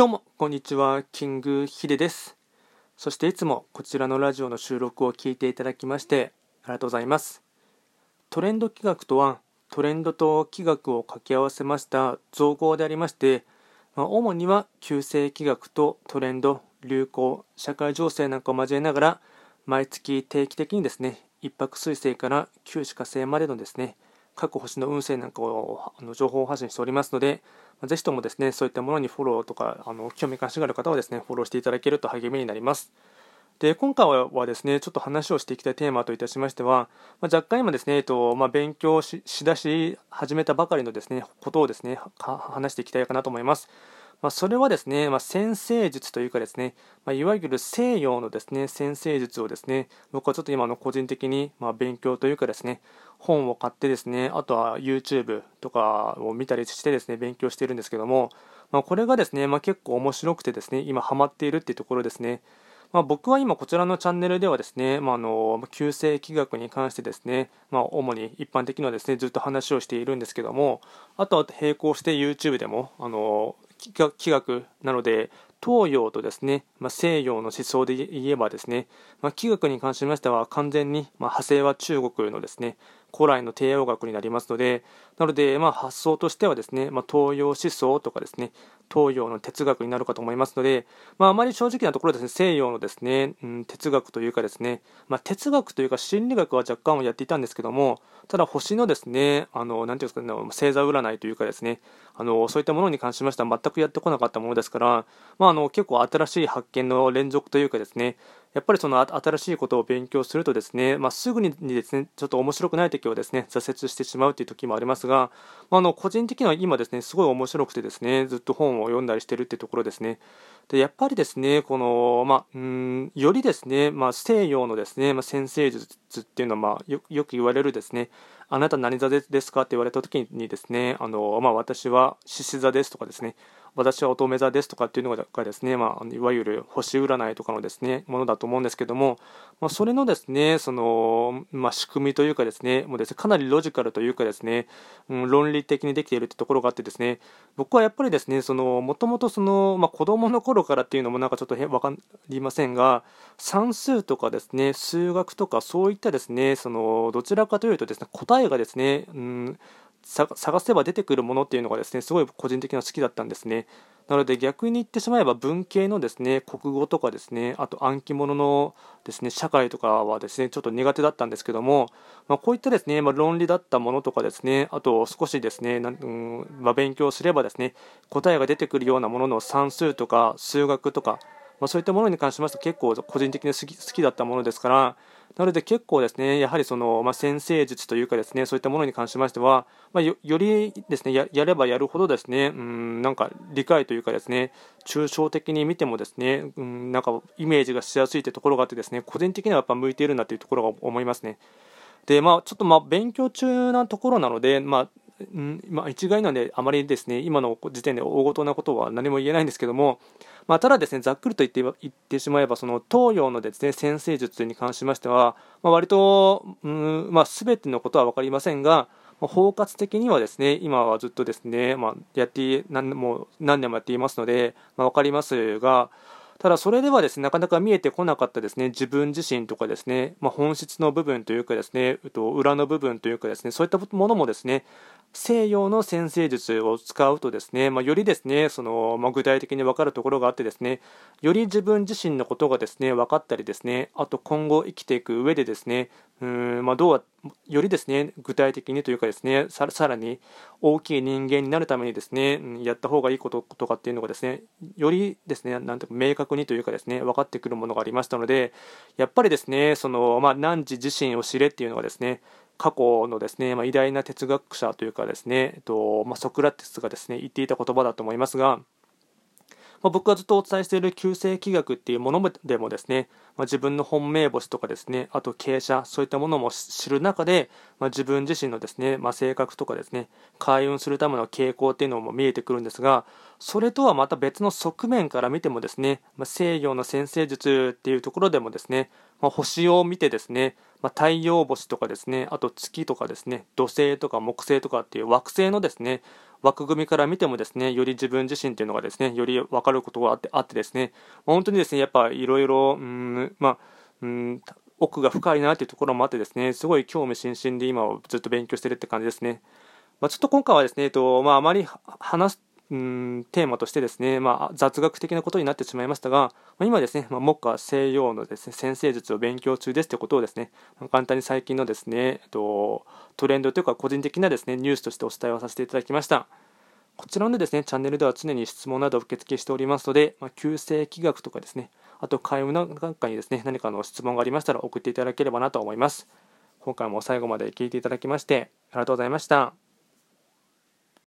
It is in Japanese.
どうも、こんにちは。キングヒデです。そしていつもこちらのラジオの収録を聞いていただきましてありがとうございます。トレンド企画とは、トレンドと企画を掛け合わせました造語でありまして、まあ、主には旧世企画とトレンド、流行、社会情勢なんかを交えながら、毎月定期的にですね、一泊水星から九死火星までのですね、各星の運勢なんかをあの情報発信しておりますので、ぜひともですね、そういったものにフォローとか、あの興味関心がある方はですね、フォローしていただけると励みになります。で、今回はですね、ちょっと話をしていきたいテーマといたしましては、まあ、若干今ですね、えっとまあ、勉強しだし始めたばかりのですね、ことをですね、話していきたいかなと思います。まあ、それはですね、まあ、先生術というかですね、まあ、いわゆる西洋のですね、先生術をですね、僕はちょっと今の個人的にま勉強というかですね、本を買ってですね、あとは YouTube とかを見たりしてですね、勉強しているんですけども、まこれがですね、ま結構面白くてですね、今ハマっているっていうところですね。まあ、僕は今こちらのチャンネルではですね、まあ、あの旧世気学に関してですね、まあ、主に一般的にはですねずっと話をしているんですけどもあとは並行して YouTube でもあの企画なので東洋とですね、まあ、西洋の思想で言えばですね、まあ、気学に関しましては完全に、まあ、派生は中国のですね古来の帝王学になりますのでなので、まあ、発想としてはですね、まあ、東洋思想とかですね東洋の哲学になるかと思いますので、まあ、あまり正直なところですね西洋のですね、うん、哲学というかですね、まあ、哲学というか心理学は若干はやっていたんですけどもただ星のですねあのなんていうんですかね星座占いというかですねあのそういったものに関しましては全くやってこなかったものですから、ま、あの結構新しい発見の連続というかですねやっぱりその新しいことを勉強するとですね、まあ、すぐにですねちょっと面白くない時はですね挫折してしまうという時もありますが、まあ、あの個人的には今ですねすごい面白くてですねずっと本を読んだりしてるっていうところですね。でやっぱりですねこの、まあ、うんよりですね、まあ、西洋のですね、まあ、先生術っていうのは、まあ、よよく言われるですねあなた何座ですかって言われた時にですねあの、まあ、私は獅子座ですとかですね私は乙女座ですとかっていうのがですね、まあ、いわゆる星占いとかのですねものだと思うんですけども、まあ、それのですねその、まあ、仕組みというかですねもうですねかなりロジカルというかですね、うん、論理的にできているってところがあってですね僕はやっぱりですねそのもともとその、まあ、子供の頃からっていうのもなんかちょっと分かりませんが算数とかですね数学とかそういったですねそのどちらかというとですね答えがですね、うん探せば出てくるものっていうのがですねすごい個人的には好きだったんですね。なので逆に言ってしまえば文系のですね国語とかですねあと暗記物のですね社会とかはですねちょっと苦手だったんですけども、まあ、こういったですね、まあ、論理だったものとかですねあと少しですねなん、うんまあ、勉強すればですね答えが出てくるようなものの算数とか数学とかまあ、そういったものに関しますと結構個人的に好き好きだったものですからなので結構ですねやはりその、まあ、先生術というかですねそういったものに関しましては、まあ、よりですねやればやるほどですねうんなんか理解というかですね抽象的に見てもですねうんなんかイメージがしやすいというところがあってですね個人的にはやっぱ向いているなというところが思いますね。でまあ、ちょっとまあ勉強中なところなので、まあ、んまあ、一概なんであまりですね今の時点で大ごとなことは何も言えないんですけども、まあ、ただですねざっくりと言って言ってしまえばその東洋のですね先生術に関しましては、まあ、割と、うんまあ、全てのことは分かりませんが、ま、包括的にはですね今はずっとですね、まあ、やって何も何年もやっていますので、まあ、分かりますがただそれではですねなかなか見えてこなかったですね自分自身とかですね、まあ、本質の部分というかですね裏の部分というかですねそういったものもですね西洋の先生術を使うとですね、まあ、よりですねその、まあ、具体的に分かるところがあってですねより自分自身のことがですね分かったりですねあと今後生きていく上でですねうん、まあ、どうよりですね具体的にというかですねさらに大きい人間になるためにですねやった方がいいこととかっていうのがですねよりですねなんていうか明確にというかですね分かってくるものがありましたのでやっぱりですねその、まあ、汝自身を知れっていうのがですね過去のですね、まあ、偉大な哲学者というかですね、えっとまあ、ソクラテスがですね言っていた言葉だと思いますが、まあ、僕がずっとお伝えしている旧世気学っていうものでもですね、まあ、自分の本命星とかですねあと傾斜そういったものも知る中で、まあ、自分自身のですね、ま、性格とかですね開運するための傾向っていうのも見えてくるんですがそれとはまた別の側面から見てもですね、ま、西洋の先生術っていうところでもですね、ま、星を見てですねま、太陽星とかですね、あと月とかですね、土星とか木星とかっていう惑星のですね、枠組みから見てもですね、より自分自身というのがですね、より分かることがあってあってですね、まあ本当にですね、やっぱいろいろ、うん、まあ、うん、奥が深いなというところもあってですね、すごい興味津々で今をずっと勉強してるって感じですね。まあ、ちょっと今回はですね、えっと、まあ、あまり話すうんテーマとしてですね、まあ、雑学的なことになってしまいましたが、ま、今ですね、まあ、目下西洋のですね先生術を勉強中ですということをですね、簡単に最近のですね、えっと、トレンドというか個人的なですねニュースとしてお伝えをさせていただきました。こちらのですねチャンネルでは常に質問などを受付しておりますので、まあ、旧世気学とかですね、あと海運なんかにですね何かの質問がありましたら送っていただければなと思います。今回も最後まで聞いていただきましてありがとうございました。